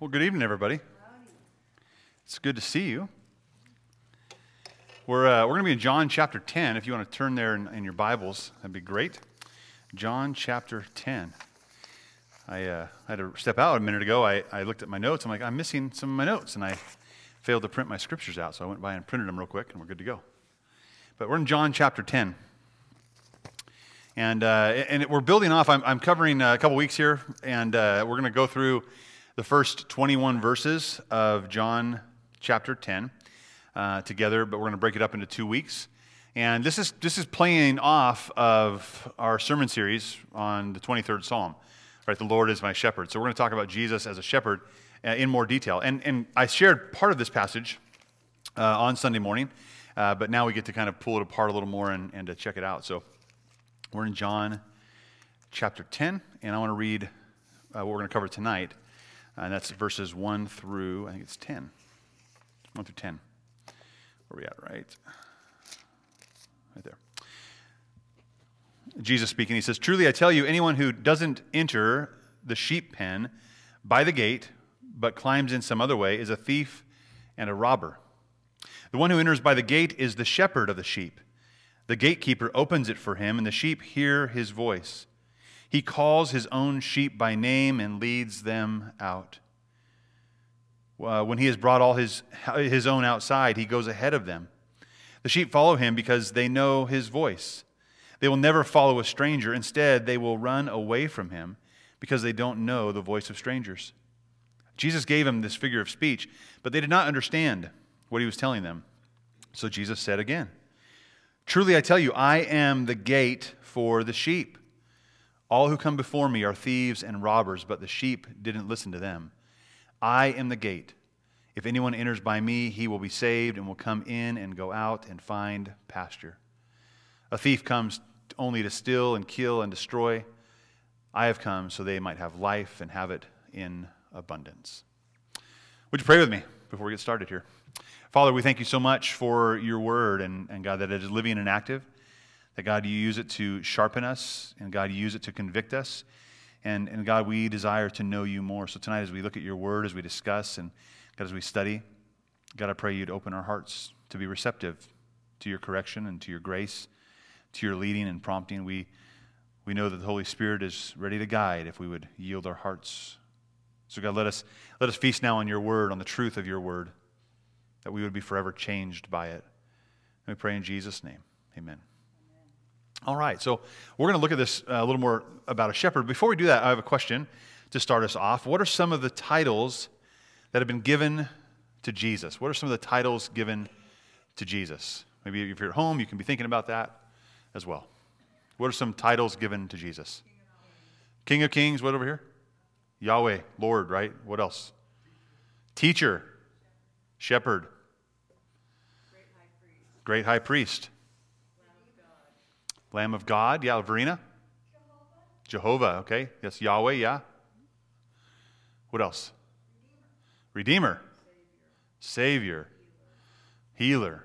Well, good evening, everybody. It's good to see you. We're, uh, we're going to be in John chapter 10. If you want to turn there in, in your Bibles, that'd be great. John chapter 10. I uh, had to step out a minute ago. I, I looked at my notes. I'm like, I'm missing some of my notes, and I failed to print my scriptures out. So I went by and printed them real quick, and we're good to go. But we're in John chapter 10. And, uh, and we're building off. I'm, I'm covering a couple weeks here, and uh, we're going to go through the first 21 verses of John chapter 10 uh, together, but we're going to break it up into two weeks. And this is, this is playing off of our sermon series on the 23rd Psalm, right? The Lord is my shepherd. So we're going to talk about Jesus as a shepherd uh, in more detail. And, and I shared part of this passage uh, on Sunday morning, uh, but now we get to kind of pull it apart a little more and, and to check it out. So we're in John chapter 10, and I want to read uh, what we're going to cover tonight. Uh, and that's verses 1 through, I think it's 10. 1 through 10. Where are we at, right? Right there. Jesus speaking, he says, Truly I tell you, anyone who doesn't enter the sheep pen by the gate, but climbs in some other way, is a thief and a robber. The one who enters by the gate is the shepherd of the sheep. The gatekeeper opens it for him, and the sheep hear his voice. He calls his own sheep by name and leads them out. Uh, when he has brought all his, his own outside, he goes ahead of them. The sheep follow him because they know his voice. They will never follow a stranger. Instead, they will run away from him because they don't know the voice of strangers. Jesus gave them this figure of speech, but they did not understand what he was telling them. So Jesus said again, Truly I tell you, I am the gate for the sheep. All who come before me are thieves and robbers, but the sheep didn't listen to them. I am the gate. If anyone enters by me, he will be saved and will come in and go out and find pasture. A thief comes only to steal and kill and destroy. I have come so they might have life and have it in abundance. Would you pray with me before we get started here? Father, we thank you so much for your word and, and God, that it is living and active that God, you use it to sharpen us, and God, you use it to convict us. And, and God, we desire to know you more. So tonight, as we look at your word, as we discuss, and God, as we study, God, I pray you'd open our hearts to be receptive to your correction and to your grace, to your leading and prompting. We, we know that the Holy Spirit is ready to guide if we would yield our hearts. So, God, let us, let us feast now on your word, on the truth of your word, that we would be forever changed by it. And we pray in Jesus' name. Amen. All right, so we're going to look at this uh, a little more about a shepherd. Before we do that, I have a question to start us off. What are some of the titles that have been given to Jesus? What are some of the titles given to Jesus? Maybe if you're at home, you can be thinking about that as well. What are some titles given to Jesus? King of Kings, what over here? Yahweh, Lord, right? What else? Teacher, Shepherd, Great High Priest. Lamb of God. Yeah, Verena? Jehovah. Okay. Yes, Yahweh, yeah. What else? Redeemer. Savior. Healer.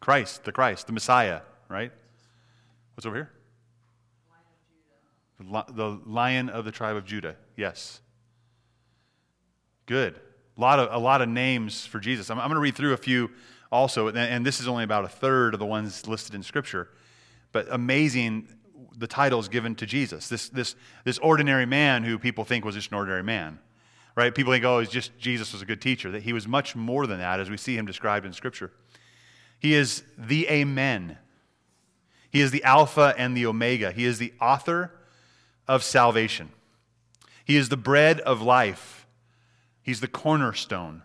Christ, the Christ, the Messiah, right? What's over here? The, the lion of the tribe of Judah. Yes. Good. A lot of, a lot of names for Jesus. I'm, I'm going to read through a few also, and this is only about a third of the ones listed in Scripture but amazing the titles given to Jesus. This, this, this ordinary man who people think was just an ordinary man, right? People think, oh, he's just Jesus was a good teacher. That he was much more than that, as we see him described in Scripture. He is the Amen. He is the Alpha and the Omega. He is the author of salvation. He is the bread of life. He's the cornerstone.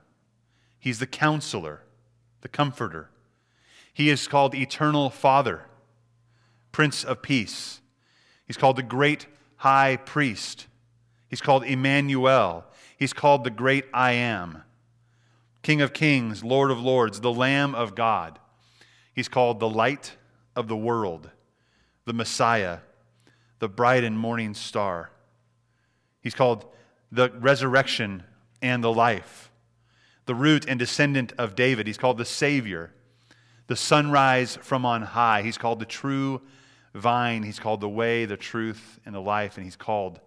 He's the counselor, the comforter. He is called Eternal Father. Prince of Peace. He's called the Great High Priest. He's called Emmanuel. He's called the Great I Am. King of Kings, Lord of Lords, the Lamb of God. He's called the Light of the World, the Messiah, the bright and morning star. He's called the resurrection and the life, the root and descendant of David. He's called the Savior, the sunrise from on high. He's called the true vine. He's called the way, the truth, and the life, and he's called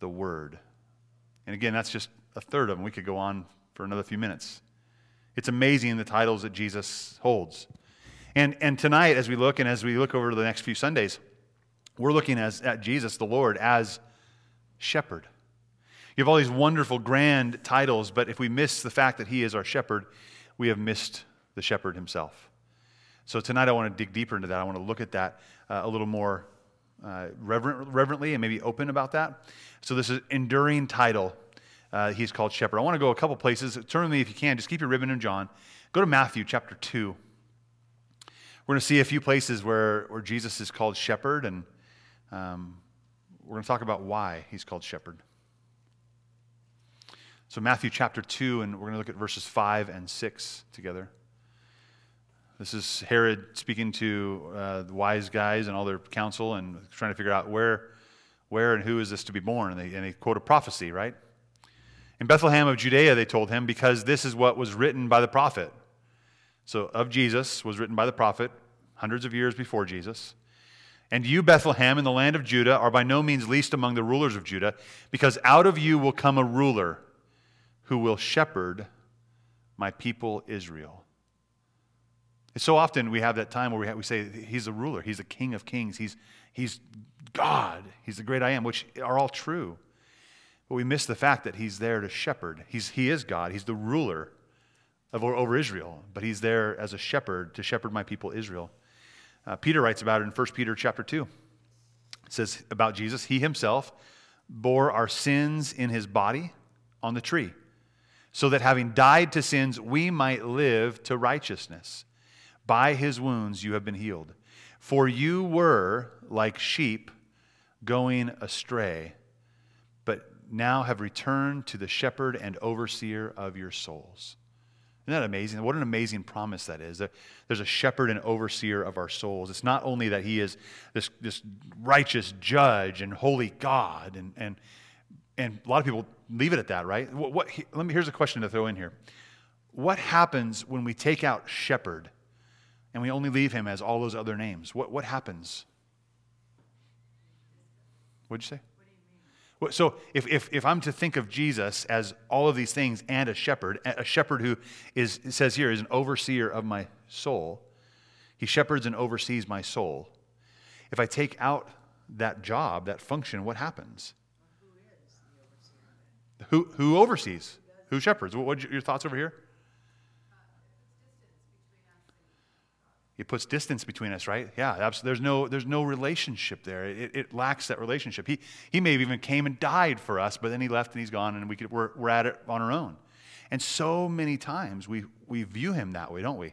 the Word. And again, that's just a third of them. We could go on for another few minutes. It's amazing the titles that Jesus holds. And, and tonight, as we look and as we look over the next few Sundays, we're looking as, at Jesus, the Lord, as shepherd. You have all these wonderful, grand titles, but if we miss the fact that he is our shepherd, we have missed the shepherd himself. So tonight I want to dig deeper into that. I want to look at that uh, a little more uh, reverent, reverently and maybe open about that. So this is enduring title. Uh, he's called shepherd. I want to go a couple places. Turn with me if you can. Just keep your ribbon in John. Go to Matthew chapter 2. We're going to see a few places where, where Jesus is called shepherd, and um, we're going to talk about why he's called shepherd. So, Matthew chapter 2, and we're going to look at verses 5 and 6 together. This is Herod speaking to uh, the wise guys and all their council and trying to figure out where, where and who is this to be born. And they, and they quote a prophecy, right? In Bethlehem of Judea, they told him, because this is what was written by the prophet. So, of Jesus was written by the prophet hundreds of years before Jesus. And you, Bethlehem, in the land of Judah, are by no means least among the rulers of Judah, because out of you will come a ruler who will shepherd my people Israel. So often we have that time where we, have, we say, He's a ruler, He's the King of kings, He's, he's God, He's the great I am, which are all true. But we miss the fact that He's there to shepherd. He's, he is God, He's the ruler of, over Israel, but He's there as a shepherd to shepherd my people Israel. Uh, Peter writes about it in 1 Peter chapter 2. It says about Jesus, He Himself bore our sins in His body on the tree so that having died to sins, we might live to righteousness. By his wounds you have been healed. For you were like sheep going astray, but now have returned to the shepherd and overseer of your souls. Isn't that amazing? What an amazing promise that is. There's a shepherd and overseer of our souls. It's not only that he is this, this righteous judge and holy God, and, and, and a lot of people leave it at that, right? What, what, let me, here's a question to throw in here. What happens when we take out shepherd and we only leave him as all those other names? What, what happens? What'd you say? What so if, if, if I'm to think of Jesus as all of these things and a shepherd, a shepherd who is, says here, is an overseer of my soul, he shepherds and oversees my soul. If I take out that job, that function, what happens? Who, who oversees? Who shepherds? What, what your thoughts over here? It puts distance between us, right? Yeah, there's no, there's no relationship there. It, it, lacks that relationship. He, he may have even came and died for us, but then he left and he's gone, and we could, we're, we're at it on our own. And so many times we, we view him that way, don't we?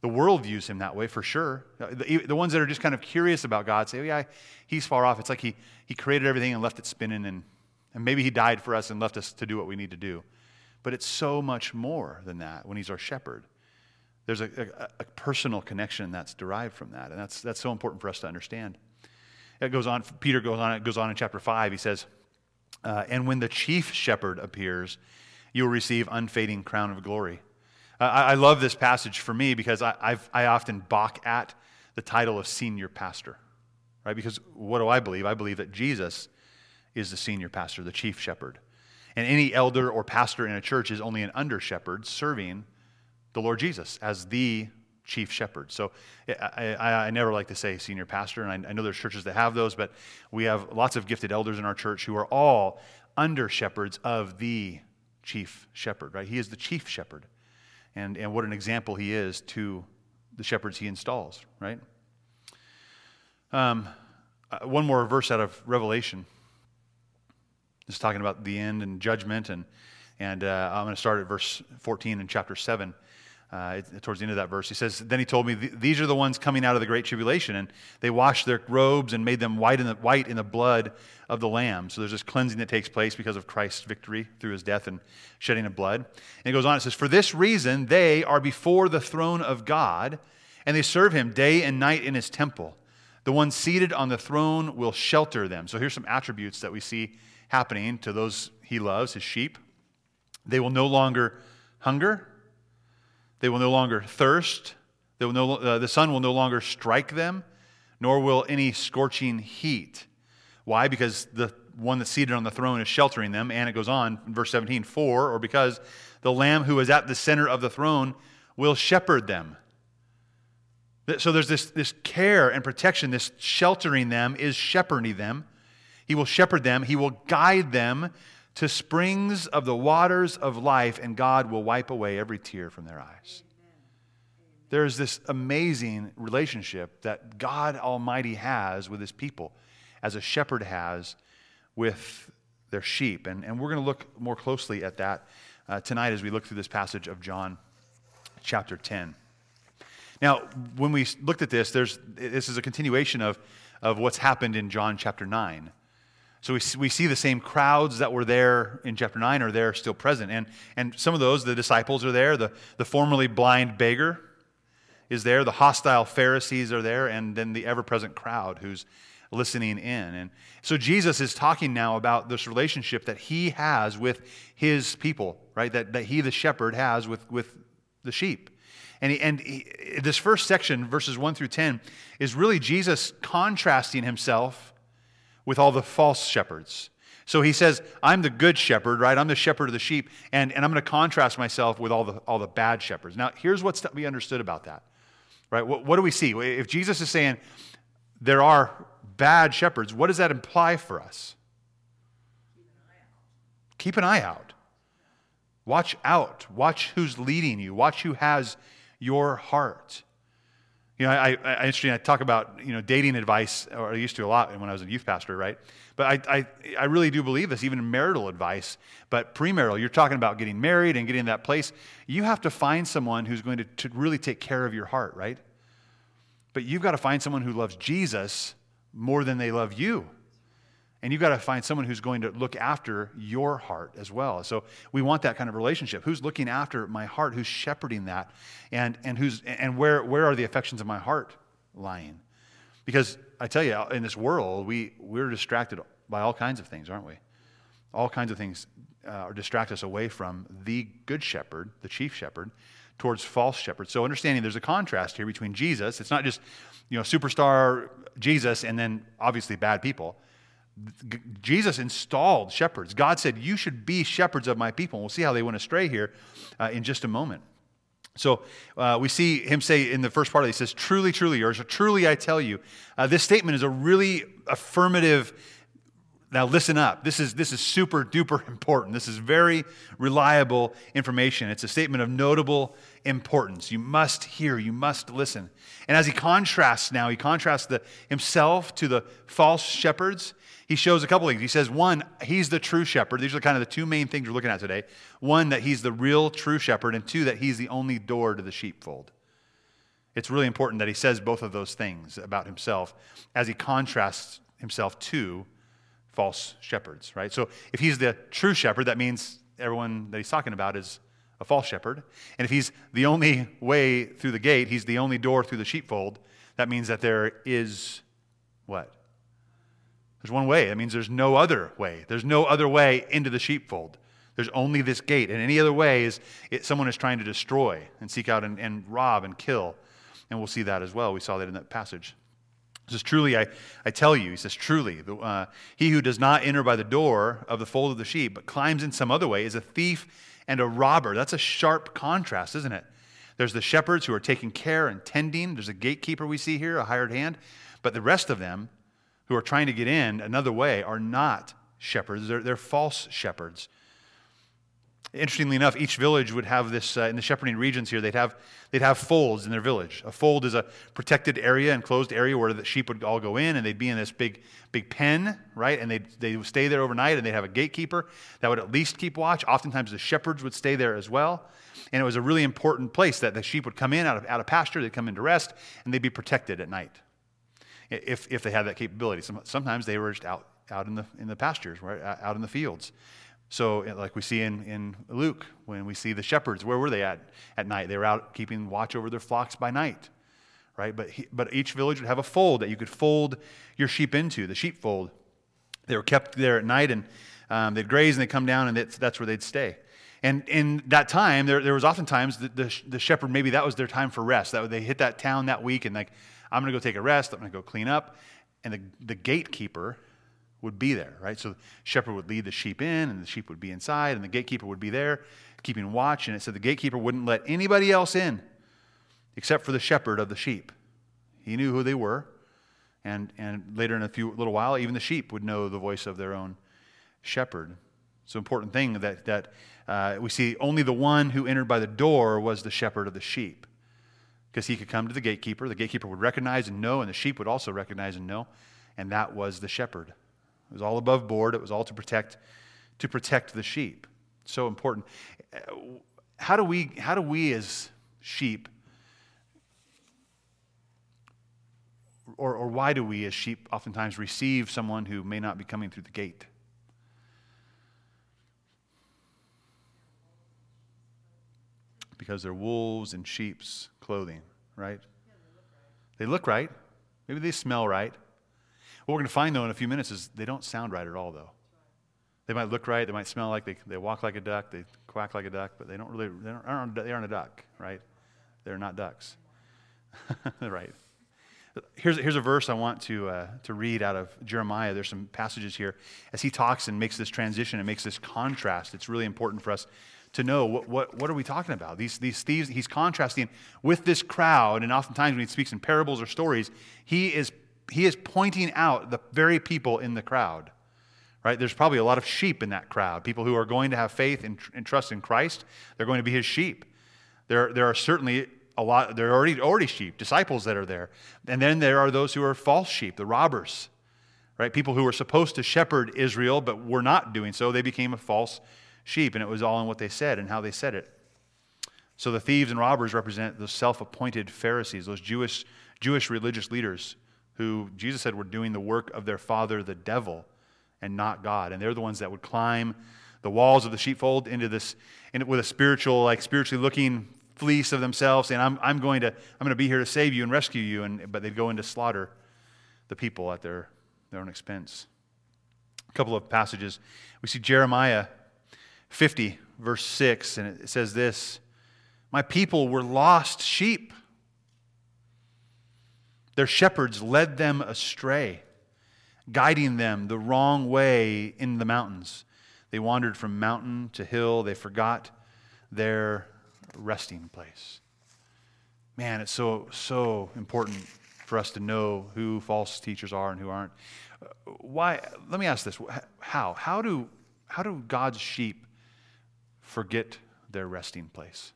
The world views him that way for sure. The, the ones that are just kind of curious about God say, oh, yeah, he's far off. It's like he, he created everything and left it spinning and and maybe he died for us and left us to do what we need to do. But it's so much more than that when he's our shepherd. There's a, a, a personal connection that's derived from that. And that's, that's so important for us to understand. It goes on, Peter goes on, it goes on in chapter 5. He says, uh, And when the chief shepherd appears, you will receive unfading crown of glory. Uh, I, I, love this passage for me because I, I've, I often balk at the title of senior pastor, right? Because what do I believe? I believe that Jesus is the senior pastor, the chief shepherd. And any elder or pastor in a church is only an under shepherd serving the Lord Jesus as the chief shepherd. So I, I, I, never like to say senior pastor, and I, I know there's churches that have those, but we have lots of gifted elders in our church who are all under shepherds of the chief shepherd, right? He is the chief shepherd. And, and what an example he is to the shepherds he installs, right? Um, uh, one more verse out of Revelation. It's talking about the end and judgment. And, and uh, I'm going to start at verse 14 in chapter 7. Uh, towards the end of that verse, he says, Then he told me, These are the ones coming out of the great tribulation, and they washed their robes and made them white in the, white in the blood of the Lamb. So there's this cleansing that takes place because of Christ's victory through his death and shedding of blood. And it goes on, it says, For this reason they are before the throne of God, and they serve him day and night in his temple. The one seated on the throne will shelter them. So here's some attributes that we see happening to those he loves, his sheep. They will no longer hunger, they will no longer thirst, they will no, uh, the sun will no longer strike them, nor will any scorching heat. Why? Because the, one that's seated on the throne is sheltering them. And it goes on verse 17 For, or because the Lamb who is at the center of the throne will shepherd them. So there's this, this care and protection, this sheltering them is shepherding them. He will shepherd them, He will guide them to springs of the waters of life, and God will wipe away every tear from their eyes. There's this amazing relationship that God Almighty has with His people, as a shepherd has with their sheep. And, and we're going to look more closely at that uh, tonight as we look through this passage of John chapter 10. Now, when we looked at this, there's, this is a continuation of, of what's happened in John chapter 9. So we, we see the same crowds that were there in chapter 9 are there still present. And, and some of those, the disciples are there. The, the formerly blind beggar is there. The hostile Pharisees are there. And then the ever present crowd who's listening in. And so Jesus is talking now about this relationship that he has with his people, right? That, that he, the shepherd, has with, with the sheep. And, he, and he, this first section, verses 1 through 10, is really Jesus contrasting himself with all the false shepherds. So he says, I'm the good shepherd, right? I'm the shepherd of the sheep, and, and I'm going to contrast myself with all the, all the bad shepherds. Now, here's what's to be understood about that, right? What, what do we see? If Jesus is saying there are bad shepherds, what does that imply for us? Keep an eye out. Watch out. Watch who's leading you. Watch who has your heart. You know, I, I, interesting, I talk about, you know, dating advice, or I used to a lot when I was a youth pastor, right? But I, I, I really do believe this, even marital advice. But premarital, you're talking about getting married and getting in that place. You have to find someone who's going to, to really take care of your heart, right? But you've got to find someone who loves Jesus more than they love you. And you've got to find someone who's going to look after your heart as well. So we want that kind of relationship. Who's looking after my heart? Who's shepherding that? And, and, who's, and where, where are the affections of my heart lying? Because I tell you, in this world, we, we're distracted by all kinds of things, aren't we? All kinds of things uh, distract us away from the good shepherd, the chief shepherd, towards false shepherds. So understanding there's a contrast here between Jesus. It's not just, you know, superstar Jesus and then obviously bad people. Jesus installed shepherds. God said, You should be shepherds of my people. And we'll see how they went astray here uh, in just a moment. So uh, we see him say in the first part of it, he says, Truly, truly, or truly I tell you. Uh, this statement is a really affirmative. Now listen up. This is, this is super duper important. This is very reliable information. It's a statement of notable importance. You must hear, you must listen. And as he contrasts now, he contrasts the, himself to the false shepherds he shows a couple things. He says, one, he's the true shepherd. These are kind of the two main things we're looking at today. One, that he's the real true shepherd, and two, that he's the only door to the sheepfold. It's really important that he says both of those things about himself as he contrasts himself to false shepherds, right? So if he's the true shepherd, that means everyone that he's talking about is a false shepherd. And if he's the only way through the gate, he's the only door through the sheepfold, that means that there is what? There's one way. That means there's no other way. There's no other way into the sheepfold. There's only this gate. And any other way is it, someone is trying to destroy and seek out and, and rob and kill. And we'll see that as well. We saw that in that passage. He says, Truly, I, I tell you, he says, Truly, the, uh, he who does not enter by the door of the fold of the sheep, but climbs in some other way, is a thief and a robber. That's a sharp contrast, isn't it? There's the shepherds who are taking care and tending. There's a gatekeeper we see here, a hired hand. But the rest of them, who are trying to get in another way are not shepherds, they're, they're false shepherds. Interestingly enough, each village would have this, uh, in the shepherding regions here, they'd have, they'd have folds in their village. A fold is a protected area, enclosed area where the sheep would all go in and they'd be in this big, big pen, right? And they'd, they would stay there overnight and they'd have a gatekeeper that would at least keep watch. Oftentimes the shepherds would stay there as well. And it was a really important place that the sheep would come in out of, out of pasture, they'd come in to rest, and they'd be protected at night if, if they had that capability. Sometimes they were just out, out in, the, in the pastures, right? out in the fields. So, like we see in, in Luke, when we see the shepherds, where were they at at night? They were out keeping watch over their flocks by night, right? But, he, but each village would have a fold that you could fold your sheep into, the sheepfold. They were kept there at night, and um, they'd graze and they'd come down, and that's, that's where they'd stay. And in that time, there, there was oftentimes the, the, the shepherd, maybe that was their time for rest. That they hit that town that week, and like, I'm going to go take a rest. I'm going to go clean up. And the, the gatekeeper would be there, right? So the shepherd would lead the sheep in, and the sheep would be inside, and the gatekeeper would be there keeping watch. And it said the gatekeeper wouldn't let anybody else in except for the shepherd of the sheep. He knew who they were. And, and later in a few little while, even the sheep would know the voice of their own shepherd. It's an important thing that, that uh, we see only the one who entered by the door was the shepherd of the sheep. Because he could come to the gatekeeper, the gatekeeper would recognize and know, and the sheep would also recognize and know, and that was the shepherd. It was all above board, it was all to protect, to protect the sheep. So important. Uh, how do we, how do we as sheep or, or why do we, as sheep, oftentimes receive someone who may not be coming through the gate? Because they're wolves in sheep's clothing, right? They look right. Maybe they smell right. What we're going to find, though, in a few minutes is they don't sound right at all, though. They might look right. They might smell like they, they walk like a duck. They quack like a duck, but they don't really, they aren't, they aren't a duck, right? They're not ducks. right. Here's, here's a verse I want to, uh, to read out of Jeremiah. There's some passages here. As he talks and makes this transition and makes this contrast, it's really important for us to know what, what, what are we talking about? These, these thieves, he's contrasting with this crowd, and oftentimes when he speaks in parables or stories, he is, he is pointing out the very people in the crowd. Right? There's probably a lot of sheep in that crowd, people who are going to have faith and, and trust in Christ. They're going to be his sheep. There, there are certainly a lot, there are already, already sheep, disciples that are there. And then there are those who are false sheep, the robbers, right? People who were supposed to shepherd Israel but were not doing so. They became a false sheep, and it was all in what they said and how they said it. So the thieves and robbers represent the self appointed Pharisees, those Jewish, Jewish religious leaders who Jesus said were doing the work of their father, the devil, and not God. And they're the ones that would climb the walls of the sheepfold into this in, with a spiritual, like spiritually looking fleece of themselves, saying, I'm, I'm, going to, I'm going to be here to save you and rescue you. And, but they'd go in to slaughter the people at their, their own expense. A couple of passages. We see Jeremiah 50, verse 6, and it says this My people were lost sheep. Their shepherds led them astray, guiding them the wrong way in the mountains. They wandered from mountain to hill. They forgot their resting place. Man, it's so, so important for us to know who false teachers are and who aren't. Why? Let me ask this: How? How do how do God's sheep forget their resting place?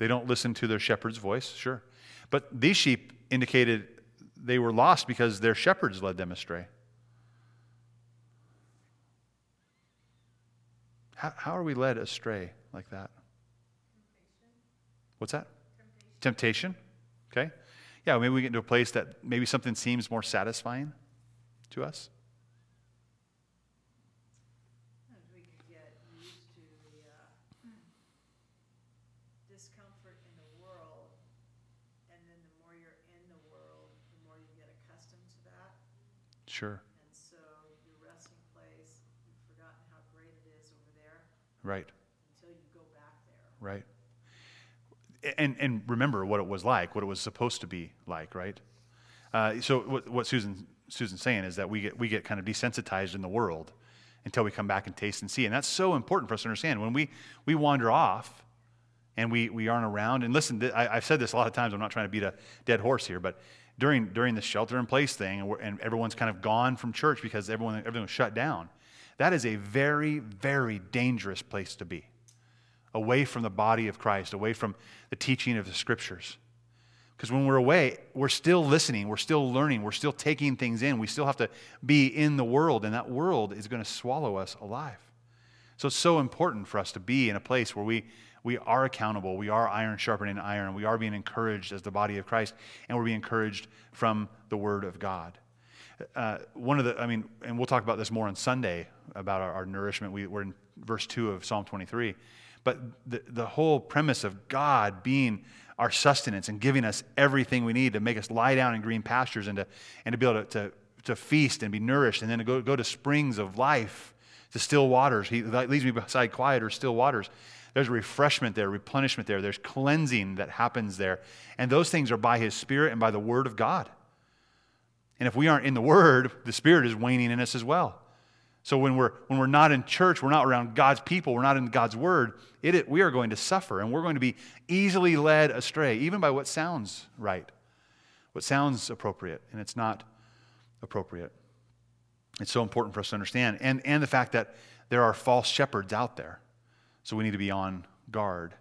They don't listen to their shepherd's voice, sure. But these sheep indicated they were lost because their shepherds led them astray. How, how are we led astray like that? What's that? Temptation. Temptation. Okay. Yeah, maybe we get into a place that maybe something seems more satisfying to us. Sure. And so your resting place, you've forgotten how great it is over there. Right. Until you go back there. Right. And, and remember what it was like, what it was supposed to be like, right? Uh, so what, what Susan, Susan's saying is that we get, we get kind of desensitized in the world until we come back and taste and see. And that's so important for us to understand. When we, we wander off and we, we aren't around, and listen, I, have said this a lot of times, I'm not trying to beat a dead horse here, but during, during the shelter in place thing, and, everyone's kind of gone from church because everyone, everything was shut down, that is a very, very dangerous place to be. Away from the body of Christ, away from the teaching of the scriptures. Because when we're away, we're still listening, we're still learning, we're still taking things in. We still have to be in the world, and that world is going to swallow us alive. So it's so important for us to be in a place where we, we are accountable, we are iron sharpening iron, we are being encouraged as the body of Christ, and we're being encouraged from the Word of God. Uh, one of the, I mean, and we'll talk about this more on Sunday about our, our nourishment. We, we're in verse 2 of Psalm 23. But the, the whole premise of God being our sustenance and giving us everything we need to make us lie down in green pastures and to, and to be able to, to, to feast and be nourished and then to go, go to springs of life, to still waters. He leads me beside quiet or still waters. There's refreshment there, replenishment there, there's cleansing that happens there. And those things are by His Spirit and by the Word of God. And if we aren't in the Word, the Spirit is waning in us as well. So when we're, when we're not in church, we're not around God's people, we're not in God's Word, it, it, we are going to suffer and we're going to be easily led astray, even by what sounds right, what sounds appropriate, and it's not appropriate. It's so important for us to understand. And, and the fact that there are false shepherds out there. So we need to be on guard.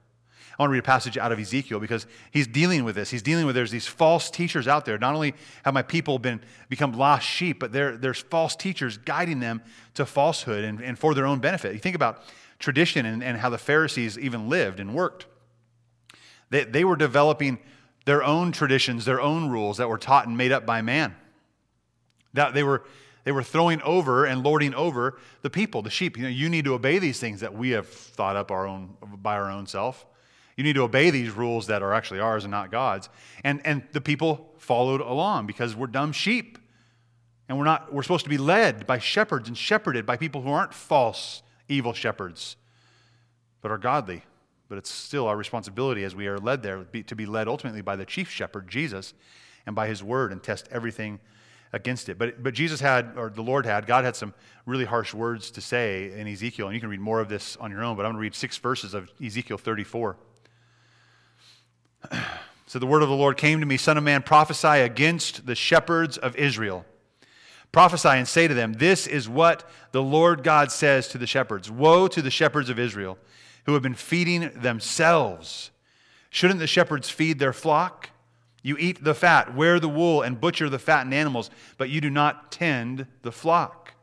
I want to read a passage out of Ezekiel because he's dealing with this. He's dealing with there's these false teachers out there. Not only have my people been become lost sheep, but there, there's false teachers guiding them to falsehood and, and for their own benefit. You think about tradition and, and how the Pharisees even lived and worked. They, they were developing their own traditions, their own rules that were taught and made up by man. That they were they were throwing over and lording over the people, the sheep. You know, you need to obey these things that we have thought up our own by our own self. You need to obey these rules that are actually ours and not God's. And and the people followed along because we're dumb sheep. And we're not we're supposed to be led by shepherds and shepherded by people who aren't false, evil shepherds, but are godly. But it's still our responsibility as we are led there to be led ultimately by the chief shepherd, Jesus, and by his word and test everything against it. But, but Jesus had, or the Lord had, God had some really harsh words to say in Ezekiel, and you can read more of this on your own, but I'm going to read six verses of Ezekiel 34. so the word of the Lord came to me, Son of man, prophesy against the shepherds of Israel. Prophesy and say to them, This is what the Lord God says to the shepherds Woe to the shepherds of Israel who have been feeding themselves. Shouldn't the shepherds feed their flock? You eat the fat, wear the wool, and butcher the fattened animals, but you do not tend the flock.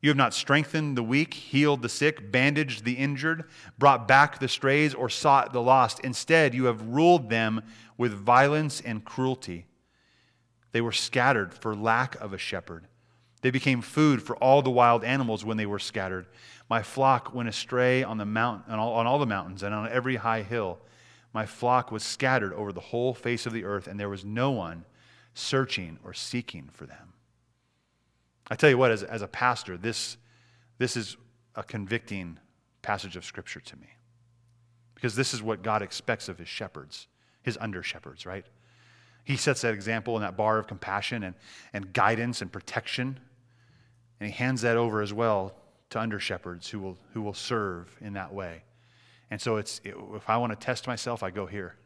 You have not strengthened the weak, healed the sick, bandaged the injured, brought back the strays, or sought the lost. Instead, you have ruled them with violence and cruelty. They were scattered for lack of a shepherd. They became food for all the wild animals when they were scattered. My flock went astray on, the mount, on, all, on all the mountains and on every high hill. My flock was scattered over the whole face of the earth, and there was no one searching or seeking for them. I tell you what, as, as a pastor, this, this is a convicting passage of Scripture to me. Because this is what God expects of his shepherds, his under shepherds, right? He sets that example in that bar of compassion and, and guidance and protection. And he hands that over as well to under shepherds who will, who will serve in that way. And so it's, if I want to test myself, I go here.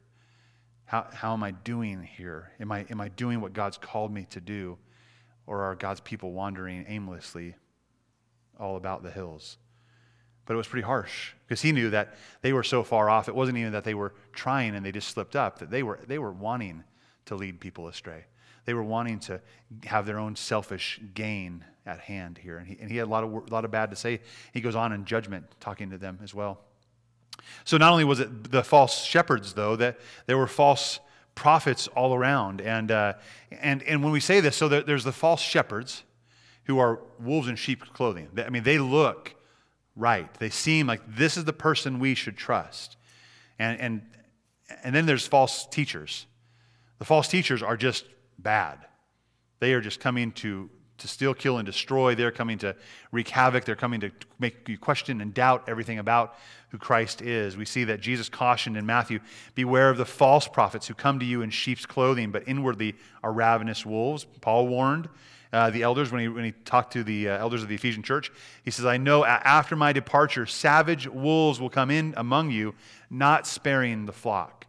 How, how am I doing here? Am I, am I doing what God's called me to do? Or are God's people wandering aimlessly all about the hills? But it was pretty harsh because he knew that they were so far off. It wasn't even that they were trying and they just slipped up, that they were, they were wanting to lead people astray. They were wanting to have their own selfish gain at hand here. And he, and he had a lot, of, a lot of bad to say. He goes on in judgment, talking to them as well. So not only was it the false shepherds, though, that there were false prophets all around. And, uh, and, and when we say this, so there's the false shepherds who are wolves in sheep's clothing. I mean, they look right. They seem like this is the person we should trust. And, and, and then there's false teachers. The false teachers are just bad. They are just coming to to steal, kill, and destroy. They're coming to wreak havoc. They're coming to make you question and doubt everything about who Christ is. We see that Jesus cautioned in Matthew Beware of the false prophets who come to you in sheep's clothing, but inwardly are ravenous wolves. Paul warned uh, the elders when he, when he talked to the uh, elders of the Ephesian church. He says, I know after my departure, savage wolves will come in among you, not sparing the flock.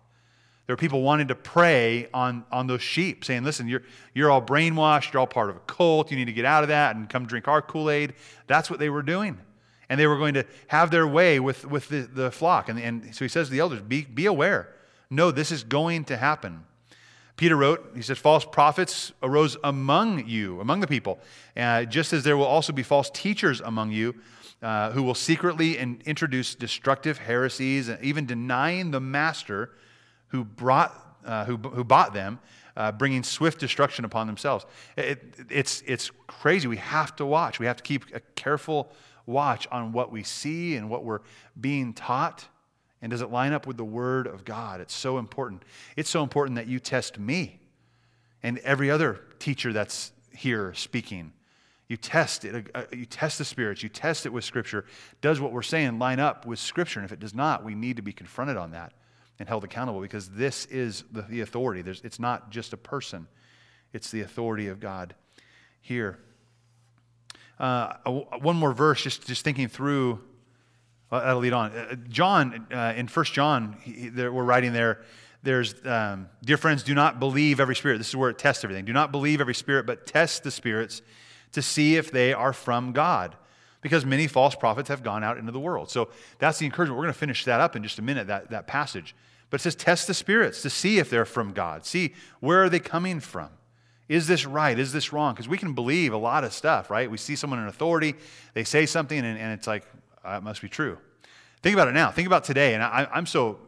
There were people wanting to prey on, on those sheep, saying, Listen, you're, you're all brainwashed. You're all part of a cult. You need to get out of that and come drink our Kool Aid. That's what they were doing. And they were going to have their way with, with the, the flock. And, and so he says to the elders, be, be aware. No, this is going to happen. Peter wrote, he says, false prophets arose among you, among the people, uh, just as there will also be false teachers among you uh, who will secretly and introduce destructive heresies, and even denying the master who, brought, uh, who, who bought them, uh, bringing swift destruction upon themselves. It, it's, it's crazy. We have to watch. We have to keep a careful watch on what we see and what we're being taught. And does it line up with the Word of God? It's so important. It's so important that you test me and every other teacher that's here speaking. You test it. uh, You test the spirits. You test it with Scripture. Does what we're saying line up with Scripture? And if it does not, we need to be confronted on that and held accountable because this is the, authority. It's not just a person, it's the authority of God here. Uh, one more verse, just, just thinking through, uh, that'll lead on. Uh, John, uh, in 1 John, he, there, we're writing there, there's, um, dear friends, do not believe every spirit. This is where it tests everything. Do not believe every spirit, but test the spirits to see if they are from God. Because many false prophets have gone out into the world. So that's the encouragement. We're going to finish that up in just a minute, that, that passage. But it says, test the spirits to see if they're from God. See, where are they coming from? Is this right? Is this wrong? Because we can believe a lot of stuff, right? We see someone in authority, they say something, and, and it's like, uh, it must be true. Think about it now. Think about today. And I, I'm so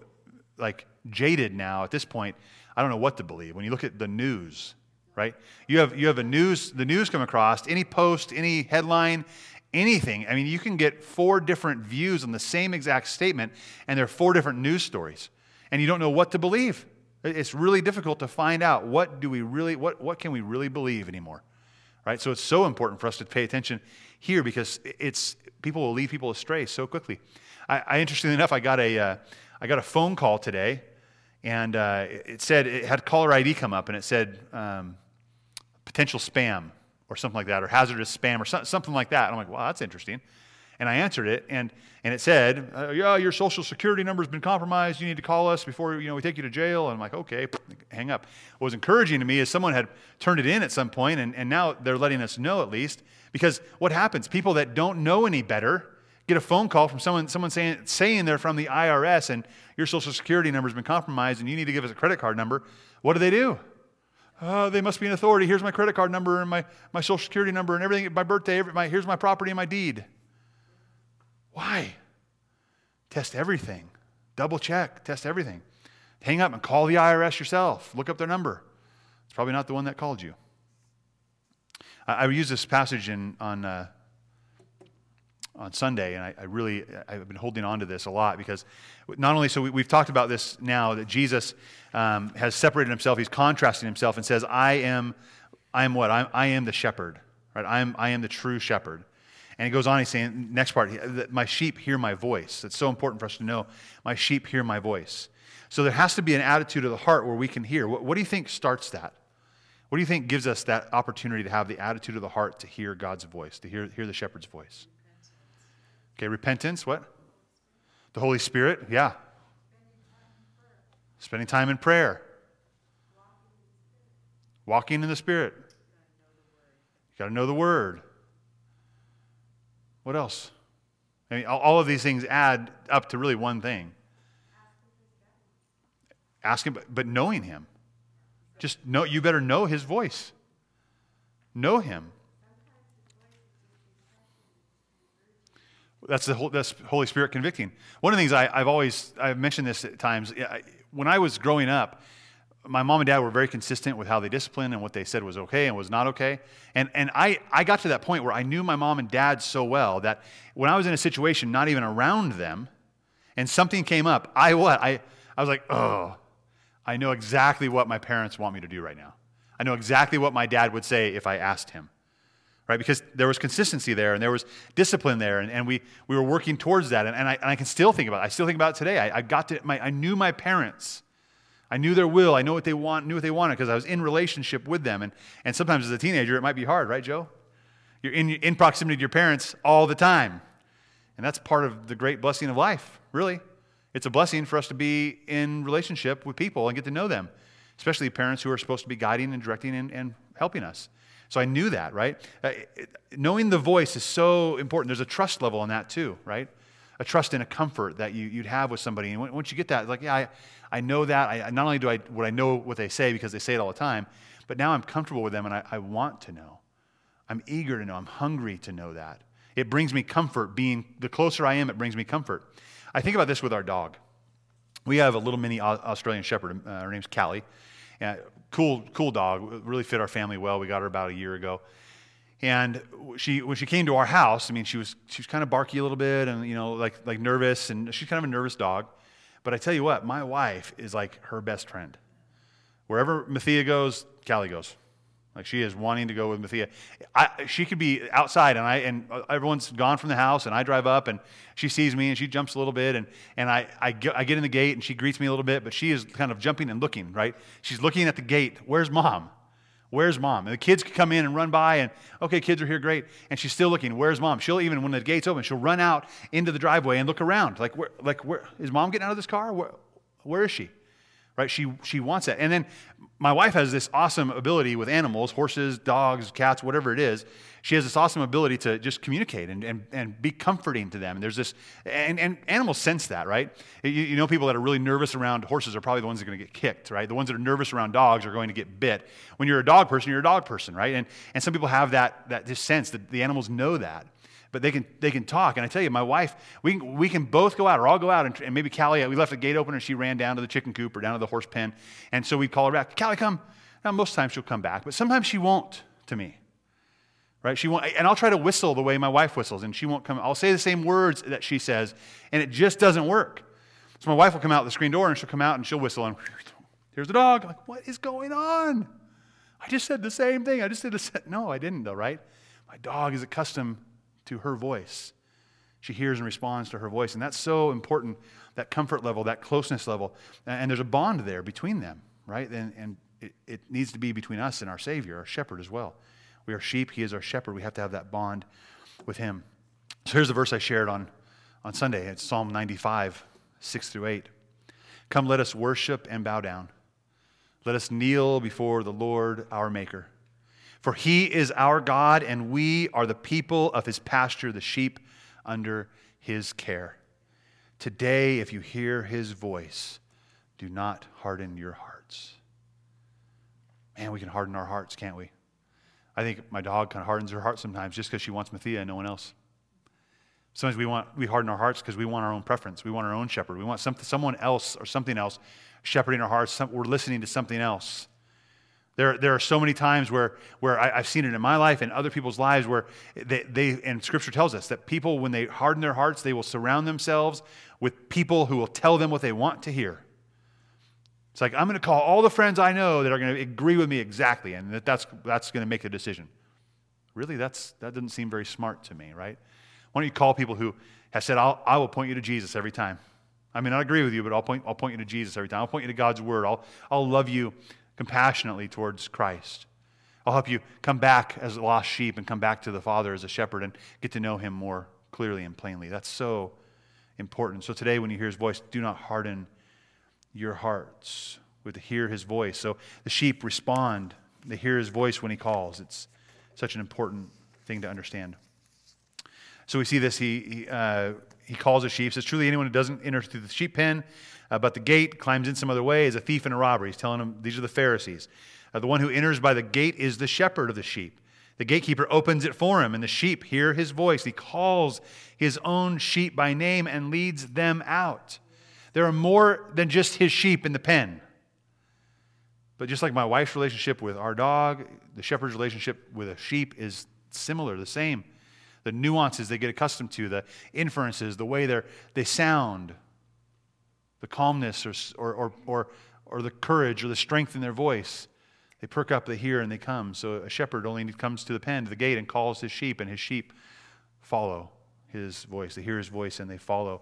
like jaded now at this point. I don't know what to believe. When you look at the news, right? You have, you have a news, the news come across, any post, any headline, anything. I mean, you can get four different views on the same exact statement, and there are four different news stories. And you don't know what to believe. It's really difficult to find out what do we really, what, what can we really believe anymore, right? So it's so important for us to pay attention here because it's, people will lead people astray so quickly. I, I interestingly enough, I got a, uh, I got a phone call today and uh, it said, it had caller ID come up and it said um, potential spam or something like that, or hazardous spam or something like that. And I'm like, wow, that's interesting. And I answered it, and, and it said, uh, yeah, your social security number's been compromised. You need to call us before you know, we take you to jail. And I'm like, okay, hang up. What was encouraging to me is someone had turned it in at some point, and, and now they're letting us know at least. Because what happens? People that don't know any better get a phone call from someone, someone saying, saying they're from the IRS and your social security number's been compromised and you need to give us a credit card number. What do they do? Uh, they must be an authority. Here's my credit card number and my, my social security number and everything, my birthday, every, my, here's my property and my deed. Why? Test everything. Double check. Test everything. Hang up and call the IRS yourself. Look up their number. It's probably not the one that called you. I, I use this passage in, on, uh, on Sunday, and I, I, really I've been holding on to this a lot because not only so we, have talked about this now that Jesus um, has separated himself, he's contrasting himself and says, "I am, I am what? I'm, I am the shepherd, right? I am, I am the true shepherd." And he goes on, he's saying, next part, my sheep hear my voice. It's so important for us to know my sheep hear my voice. So there has to be an attitude of the heart where we can hear. What, what do you think starts that? What do you think gives us that opportunity to have the attitude of the heart to hear God's voice, to hear, hear the shepherd's voice? Okay, repentance, what? The Holy Spirit, yeah. Spending time in prayer. Walking in the Spirit. You got to know the Word. What else? I mean, all of these things add up to really one thing. Asking, but knowing Him. Just know, you better know His voice. Know Him. That's the whole, that's Holy Spirit convicting. One of the things I, have always I've mentioned this at times. When I was growing up, my mom and dad were very consistent with how they disciplined and what they said was okay and was not okay. And, and I, I got to that point where I knew my mom and dad so well that when I was in a situation not even around them and something came up, I what? I, I was like, oh, I know exactly what my parents want me to do right now. I know exactly what my dad would say if I asked him. Right? Because there was consistency there and there was discipline there, and, and we, we were working towards that. And, and, I, and I can still think about it. I still think about it today. I, I got to my, I knew my parents I knew their will. I know what they want, knew what they wanted because I was in relationship with them. And, and sometimes as a teenager, it might be hard, right, Joe? You're in, in proximity to your parents all the time. And that's part of the great blessing of life, really. It's a blessing for us to be in relationship with people and get to know them, especially parents who are supposed to be guiding and directing and, and helping us. So I knew that, right? Uh, knowing the voice is so important. There's a trust level in that too, right? A trust and a comfort that you, you'd have with somebody. And once you get that, like, yeah, I, I know that. I, not only do I, would I know what they say because they say it all the time, but now I'm comfortable with them and I, I want to know. I'm eager to know. I'm hungry to know that. It brings me comfort. Being the closer I am, it brings me comfort. I think about this with our dog. We have a little mini Australian Shepherd. Uh, her name's Callie. Cool, cool dog. Really fit our family well. We got her about a year ago. And she, when she came to our house, I mean, she was, she was kind of barky a little bit and, you know, like, like nervous. And she's kind of a nervous dog. But I tell you what, my wife is like her best friend. Wherever Mathia goes, Callie goes. Like she is wanting to go with Mathia. I, she could be outside, and I and uh, everyone's gone from the house, and I drive up, and she sees me, and she jumps a little bit, and and I I get, I get in the gate, and she greets me a little bit, but she is kind of jumping and looking. Right? She's looking at the gate. Where's mom? Where's mom? And the kids could come in and run by, and okay, kids are here, great. And she's still looking. Where's mom? She'll even when the gate's open, she'll run out into the driveway and look around, like where like where is mom getting out of this car? Where where is she? Right? She, she wants that. And then my wife has this awesome ability with animals horses, dogs, cats, whatever it is. She has this awesome ability to just communicate and, and, and be comforting to them. And there's this, and, and animals sense that, right? You, you know, people that are really nervous around horses are probably the ones that are going to get kicked, right? The ones that are nervous around dogs are going to get bit. When you're a dog person, you're a dog person, right? And, and some people have that, that just sense that the animals know that but they can, they can talk. And I tell you, my wife, we, we can both go out, or I'll go out, and, and maybe Callie, we left the gate open, and she ran down to the chicken coop or down to the horse pen. And so we'd call her back, Callie, come. Now, most times she'll come back, but sometimes she won't to me. Right? She won't, and I'll try to whistle the way my wife whistles, and she won't come. I'll say the same words that she says, and it just doesn't work. So my wife will come out the screen door, and she'll come out and she'll whistle, and here's the dog. I'm like, what is going on? I just said the same thing. I just did the same. No, I didn't, though, right? My dog is accustomed to her voice. She hears and responds to her voice. And that's so important that comfort level, that closeness level. And there's a bond there between them, right? And, and it, it needs to be between us and our Savior, our shepherd as well. We are sheep, He is our shepherd. We have to have that bond with Him. So here's the verse I shared on, on Sunday. It's Psalm 95, 6 through 8. Come, let us worship and bow down. Let us kneel before the Lord our Maker. For he is our God, and we are the people of his pasture, the sheep under his care. Today, if you hear his voice, do not harden your hearts. Man, we can harden our hearts, can't we? I think my dog kind of hardens her heart sometimes just because she wants Mathia and no one else. Sometimes we, want, we harden our hearts because we want our own preference. We want our own shepherd. We want some, someone else or something else shepherding our hearts. Some, we're listening to something else. There, there are so many times where, where I, have seen it in my life and other people's lives where they, they, and Scripture tells us that people, when they harden their hearts, they will surround themselves with people who will tell them what they want to hear. It's like, I'm going to call all the friends I know that are going to agree with me exactly, and that that's, that's going to make the decision. Really, that's, that doesn't seem very smart to me, right? Why don't you call people who have said, I'll, I will point you to Jesus every time? I mean, I agree with you, but I'll point, I'll point you to Jesus every time. I'll point you to God's Word. I'll, I'll love you compassionately towards Christ. I'll help you come back as lost sheep and come back to the Father as a shepherd and get to know him more clearly and plainly. That's so important. So today, when you hear his voice, do not harden your hearts with to hear his voice. So the sheep respond, they hear his voice when he calls. It's such an important thing to understand. So we see this. He, he, uh, he calls the sheep. Says, Truly, anyone who doesn't enter through the sheep pen uh, but the gate climbs in some other way is a thief and a robber. He's telling them these are the Pharisees. Uh, the one who enters by the gate is the shepherd of the sheep. The gatekeeper opens it for him, and the sheep hear his voice. He calls his own sheep by name and leads them out. There are more than just his sheep in the pen. But just like my wife's relationship with our dog, the shepherd's relationship with a sheep is similar, the same. The nuances they get accustomed to, the inferences, the way they they sound, the calmness or, or, or, or, the courage or the strength in their voice. They perk up, they hear, and they come. So a shepherd only comes to the pen, to the gate, and calls his sheep, and his sheep follow his voice. They hear his voice and they follow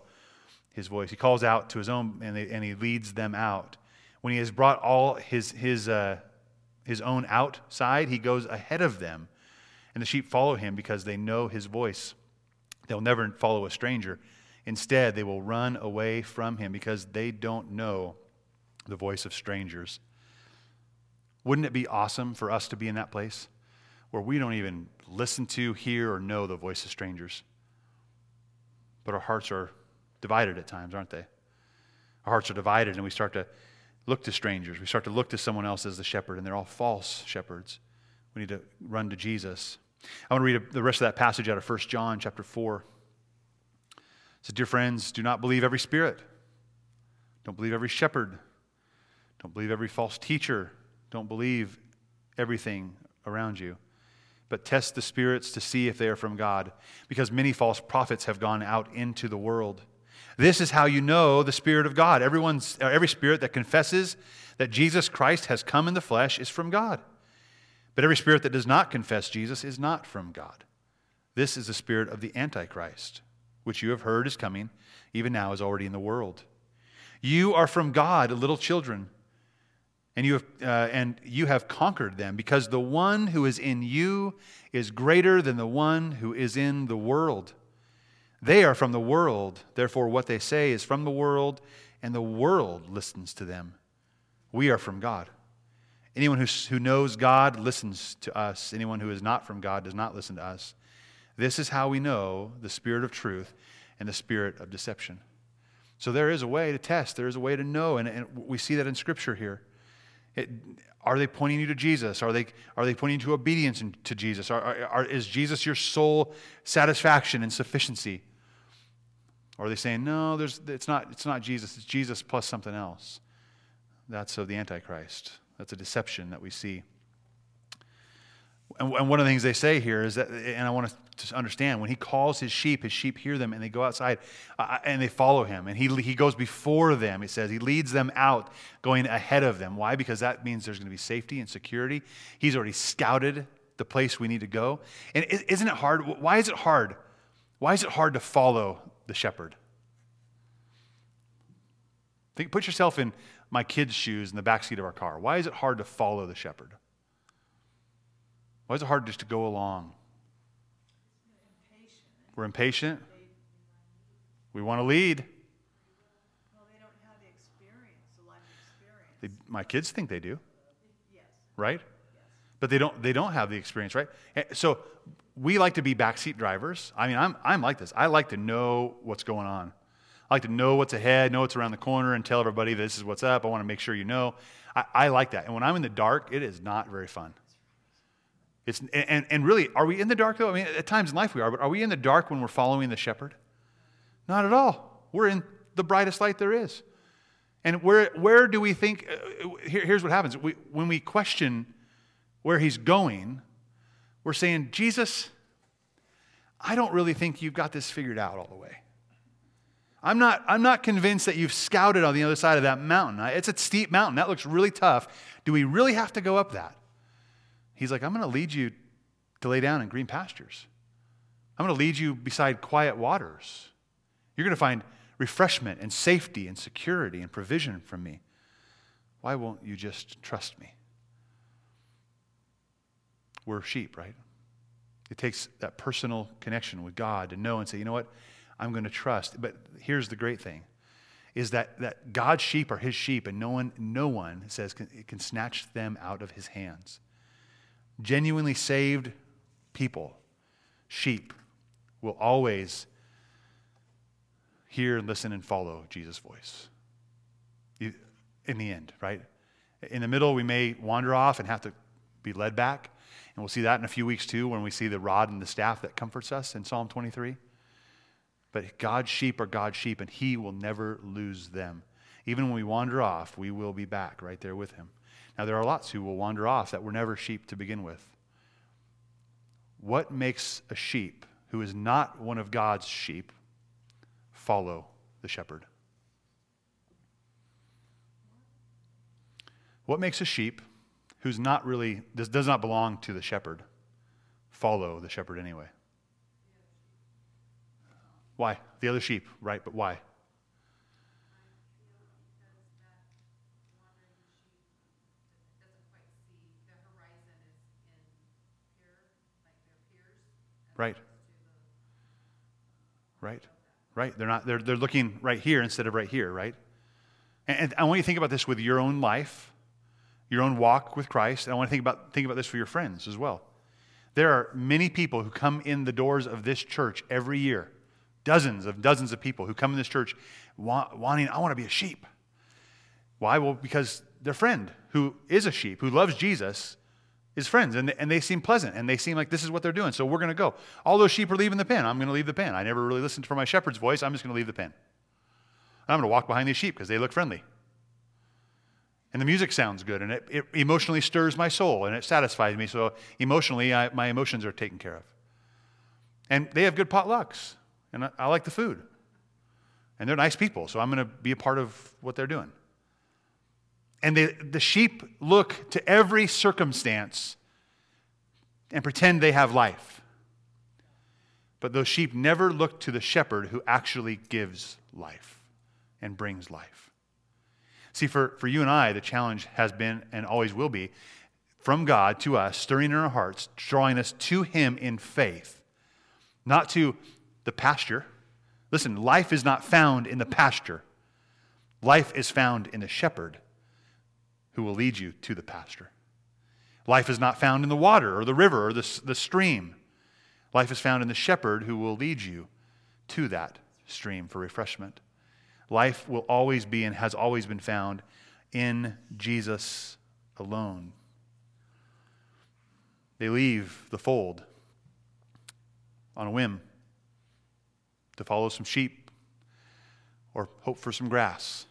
his voice. He calls out to his own, and, they, and he leads them out. When he has brought all his, his, uh, his own outside, he goes ahead of them. And the sheep follow him because they know his voice. They'll never follow a stranger. Instead, they will run away from him because they don't know the voice of strangers. Wouldn't it be awesome for us to be in that place where we don't even listen to, hear, or know the voice of strangers? But our hearts are divided at times, aren't they? Our hearts are divided, and we start to look to strangers. We start to look to someone else as the shepherd, and they're all false shepherds. We need to run to Jesus. I want to read the rest of that passage out of 1 John chapter 4. So, dear friends, do not believe every spirit. Don't believe every shepherd. Don't believe every false teacher. Don't believe everything around you. But test the spirits to see if they are from God, because many false prophets have gone out into the world. This is how you know the Spirit of God. Everyone's, uh, every spirit that confesses that Jesus Christ has come in the flesh is from God. But every spirit that does not confess Jesus is not from God. This is the spirit of the Antichrist, which you have heard is coming, even now is already in the world. You are from God, little children, and you have, uh, and you have conquered them, because the one who is in you is greater than the one who is in the world. They are from the world, therefore, what they say is from the world, and the world listens to them. We are from God. Anyone who, who knows God listens to us. Anyone who is not from God does not listen to us. This is how we know the spirit of truth and the spirit of deception. So there is a way to test, there is a way to know, and, and we see that in Scripture here. It, are they pointing you to Jesus? Are they, are they pointing to obedience to Jesus? Are, are, are, is Jesus your sole satisfaction and sufficiency? Or are they saying, no, there's, it's, not, it's not Jesus, it's Jesus plus something else? That's of the Antichrist. That's a deception that we see. And, one of the things they say here is that, and I want to understand, when he calls his sheep, his sheep hear them and they go outside uh, and they follow him. And he, he goes before them, it says. He leads them out, going ahead of them. Why? Because that means there's going to be safety and security. He's already scouted the place we need to go. And isn't it hard? Why is it hard? Why is it hard to follow the shepherd? Think, put yourself in my kid's shoes in the back seat of our car. Why is it hard to follow the shepherd? Why is it hard just to go along? We're impatient. We want to lead. Well, they don't have the experience, the life experience. They, my kids think they do. Yes. Right? Yes. But they don't, they don't have the experience, right? Eh, so we like to be backseat drivers. I mean, I'm, I'm like this. I like to know what's going on. I like to know what's ahead, know what's around the corner, and tell everybody this is what's up. I want to make sure you know. I, I like that. And when I'm in the dark, it is not very fun. It's, and, and really, are we in the dark though? I mean, at times in life we are, but are we in the dark when we're following the shepherd? Not at all. We're in the brightest light there is. And where, where do we think? Uh, here, here's what happens. We, when we question where he's going, we're saying, Jesus, I don't really think you've got this figured out all the way. I'm not, I'm not convinced that you've scouted on the other side of that mountain. It's a steep mountain. That looks really tough. Do we really have to go up that? He's like, I'm going to lead you to lay down in green pastures. I'm going to lead you beside quiet waters. You're going to find refreshment and safety and security and provision from me. Why won't you just trust me? We're sheep, right? It takes that personal connection with God to know and say, you know what? I'm going to trust. But here's the great thing is that, that God's sheep are his sheep, and no one, no one says can, can snatch them out of his hands. Genuinely saved people, sheep, will always hear, and listen, and follow Jesus' voice. In the end, right? In the middle, we may wander off and have to be led back. And we'll see that in a few weeks too when we see the rod and the staff that comforts us in Psalm 23. But God's sheep are God's sheep, and He will never lose them. Even when we wander off, we will be back right there with Him. Now, there are lots who will wander off that were never sheep to begin with. What makes a sheep who is not one of God's sheep follow the shepherd? What makes a sheep who's not really, does, does not belong to the shepherd, follow the shepherd anyway? Why? The other sheep, right? But why? Right. Right. Right. They're not they're they're looking right here instead of right here, right? And, and I want you to think about this with your own life, your own walk with Christ. And I want to think about think about this for your friends as well. There are many people who come in the doors of this church every year dozens of dozens of people who come in this church want, wanting, I want to be a sheep. Why? Well, because their friend who is a sheep, who loves Jesus, is friends and, and they seem pleasant and they seem like this is what they're doing. So we're going to go. All those sheep are leaving the pen. I'm going to leave the pen. I never really listened for my shepherd's voice. I'm just going to leave the pen. I'm going to walk behind these sheep because they look friendly. And the music sounds good and it, it emotionally stirs my soul and it satisfies me. So emotionally, I, my emotions are taken care of. And they have good potlucks and I, I like the food. And they're nice people, so I'm going to be a part of what they're doing. And they, the sheep look to every circumstance and pretend they have life. But those sheep never look to the shepherd who actually gives life and brings life. See, for, for you and I, the challenge has been and always will be from God to us, stirring in our hearts, drawing us to Him in faith, not to the pasture. Listen, life is not found in the pasture, life is found in the shepherd who will lead you to the pasture. Life is not found in the water or the river or the, the stream. Life is found in the shepherd who will lead you to that stream for refreshment. Life will always be and has always been found in Jesus alone. They leave the fold on a whim to follow some sheep or hope for some grass.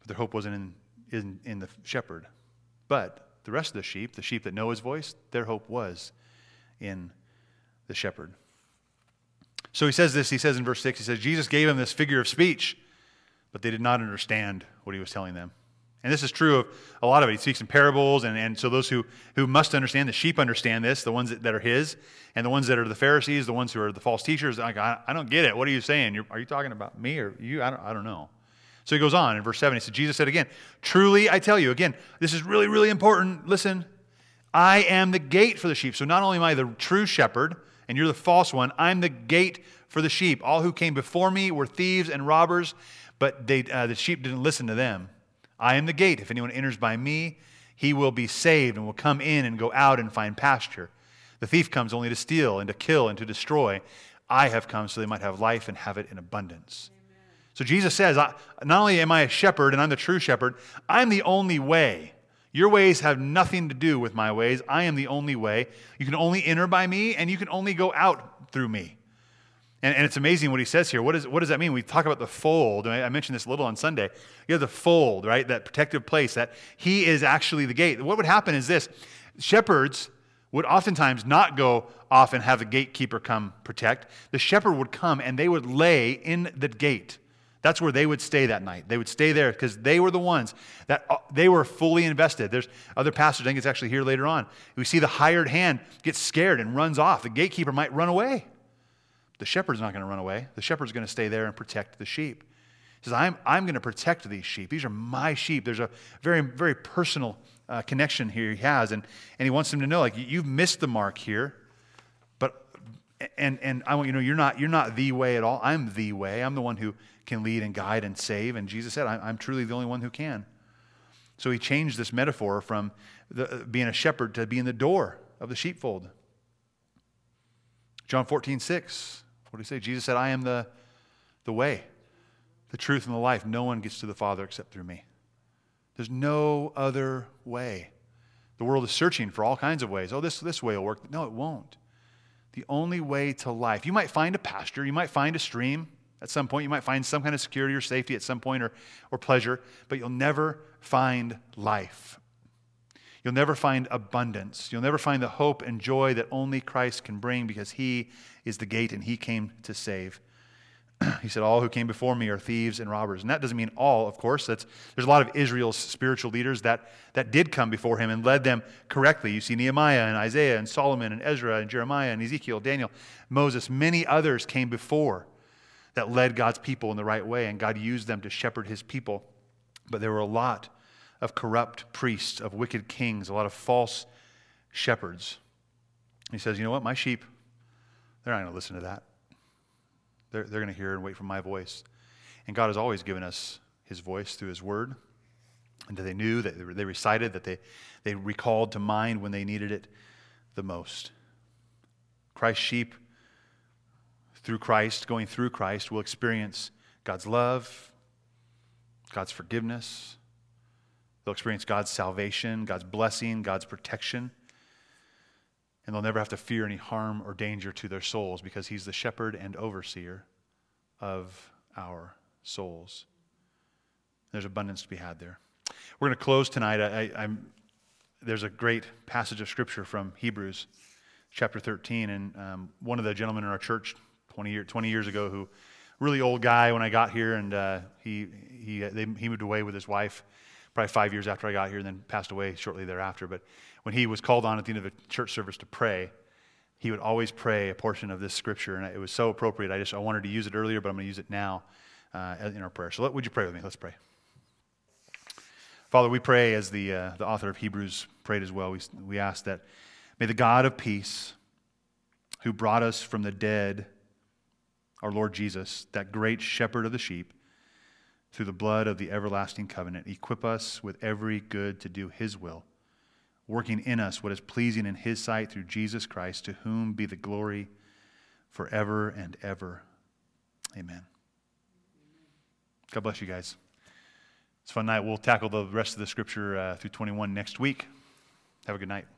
But their hope wasn't in, in, in the shepherd. But the rest of the sheep, the sheep that know his voice, their hope was in the shepherd. So he says this, he says in verse 6, he says, Jesus gave him this figure of speech, but they did not understand what he was telling them. And this is true of a lot of it. He speaks in parables, and, and so those who, who must understand, the sheep understand this, the ones that, that are his, and the ones that are the Pharisees, the ones who are the false teachers, like, I, I don't get it. What are you saying? You're, are you talking about me or you? I don't, I don't know. So he goes on in verse 7. He said, Jesus said again, Truly I tell you, again, this is really, really important. Listen, I am the gate for the sheep. So not only am I the true shepherd, and you're the false one. I'm the gate for the sheep. All who came before me were thieves and robbers, but they, uh, the sheep didn't listen to them. I am the gate. If anyone enters by me, he will be saved and will come in and go out and find pasture. The thief comes only to steal and to kill and to destroy. I have come so they might have life and have it in abundance. Amen. So Jesus says, Not only am I a shepherd and I'm the true shepherd, I'm the only way. Your ways have nothing to do with my ways. I am the only way. You can only enter by me, and you can only go out through me. And, and it's amazing what he says here. What, is, what does that mean? We talk about the fold. I mentioned this a little on Sunday. You have the fold, right? That protective place, that he is actually the gate. What would happen is this shepherds would oftentimes not go off and have the gatekeeper come protect. The shepherd would come and they would lay in the gate. That's where they would stay that night. They would stay there because they were the ones that uh, they were fully invested. There's other pastors, I think it's actually here later on. We see the hired hand get scared and runs off. The gatekeeper might run away. The shepherd's not going to run away. The shepherd's going to stay there and protect the sheep. He says, I'm, I'm going to protect these sheep. These are my sheep. There's a very, very personal uh, connection here he has. And, and he wants them to know, like, you've missed the mark here. But, and, and I want you to know, you're not, you're not the way at all. I'm the way. I'm the one who can lead and guide and save. And Jesus said, I'm truly the only one who can. So he changed this metaphor from the, being a shepherd to being the door of the sheepfold. John 14, 6. What did he say? Jesus said, I am the, the way, the truth, and the life. No one gets to the Father except through me. There's no other way. The world is searching for all kinds of ways. Oh, this, this way will work. No, it won't. The only way to life. You might find a pasture, you might find a stream, at some point, you might find some kind of security or safety at some point or, or pleasure, but you'll never find life. You'll never find abundance. You'll never find the hope and joy that only Christ can bring because He is the gate and He came to save. he said, All who came before me are thieves and robbers. And that doesn't mean all, of course. That's, there's a lot of Israel's spiritual leaders that, that did come before him and led them correctly. You see Nehemiah and Isaiah and Solomon and Ezra and Jeremiah and Ezekiel, Daniel, Moses. Many others came before that led God's people in the right way, and God used them to shepherd his people. But there were a lot of corrupt priests, of wicked kings, a lot of false shepherds. He says, You know what? My sheep, they're not going to listen to that. They're, they're going to hear and wait for my voice. And God has always given us his voice through his word. And that they knew, that they recited, that they, they recalled to mind when they needed it the most. Christ's sheep through Christ, going through Christ, will experience God's love, God's forgiveness. They'll experience God's salvation, God's blessing, God's protection. And they'll never have to fear any harm or danger to their souls because He's the shepherd and overseer of our souls. There's abundance to be had there. We're going to close tonight. I, there's a great passage of Scripture from Hebrews chapter 13, and um, one of the gentlemen in our church 20, year, 20 years ago who, really old guy when I got here, and uh, he, he, they, he moved away with his wife probably five years after I got here and then passed away shortly thereafter. But when he was called on at the end of a church service to pray, he would always pray a portion of this scripture, and it was so appropriate. I just I wanted to use it earlier, but I'm going to use it now uh, in our prayer. So, let, would you pray with me? Let's pray. Father, we pray as the, uh, the author of Hebrews prayed as well. We, we ask that may the God of peace, who brought us from the dead, our Lord Jesus, that great shepherd of the sheep, through the blood of the everlasting covenant, equip us with every good to do his will, working in us what is pleasing in his sight through Jesus Christ, to whom be the glory forever and ever. Amen. God bless you guys. It's a fun night. We'll tackle the rest of the scripture uh, through 21 next week. Have a good night.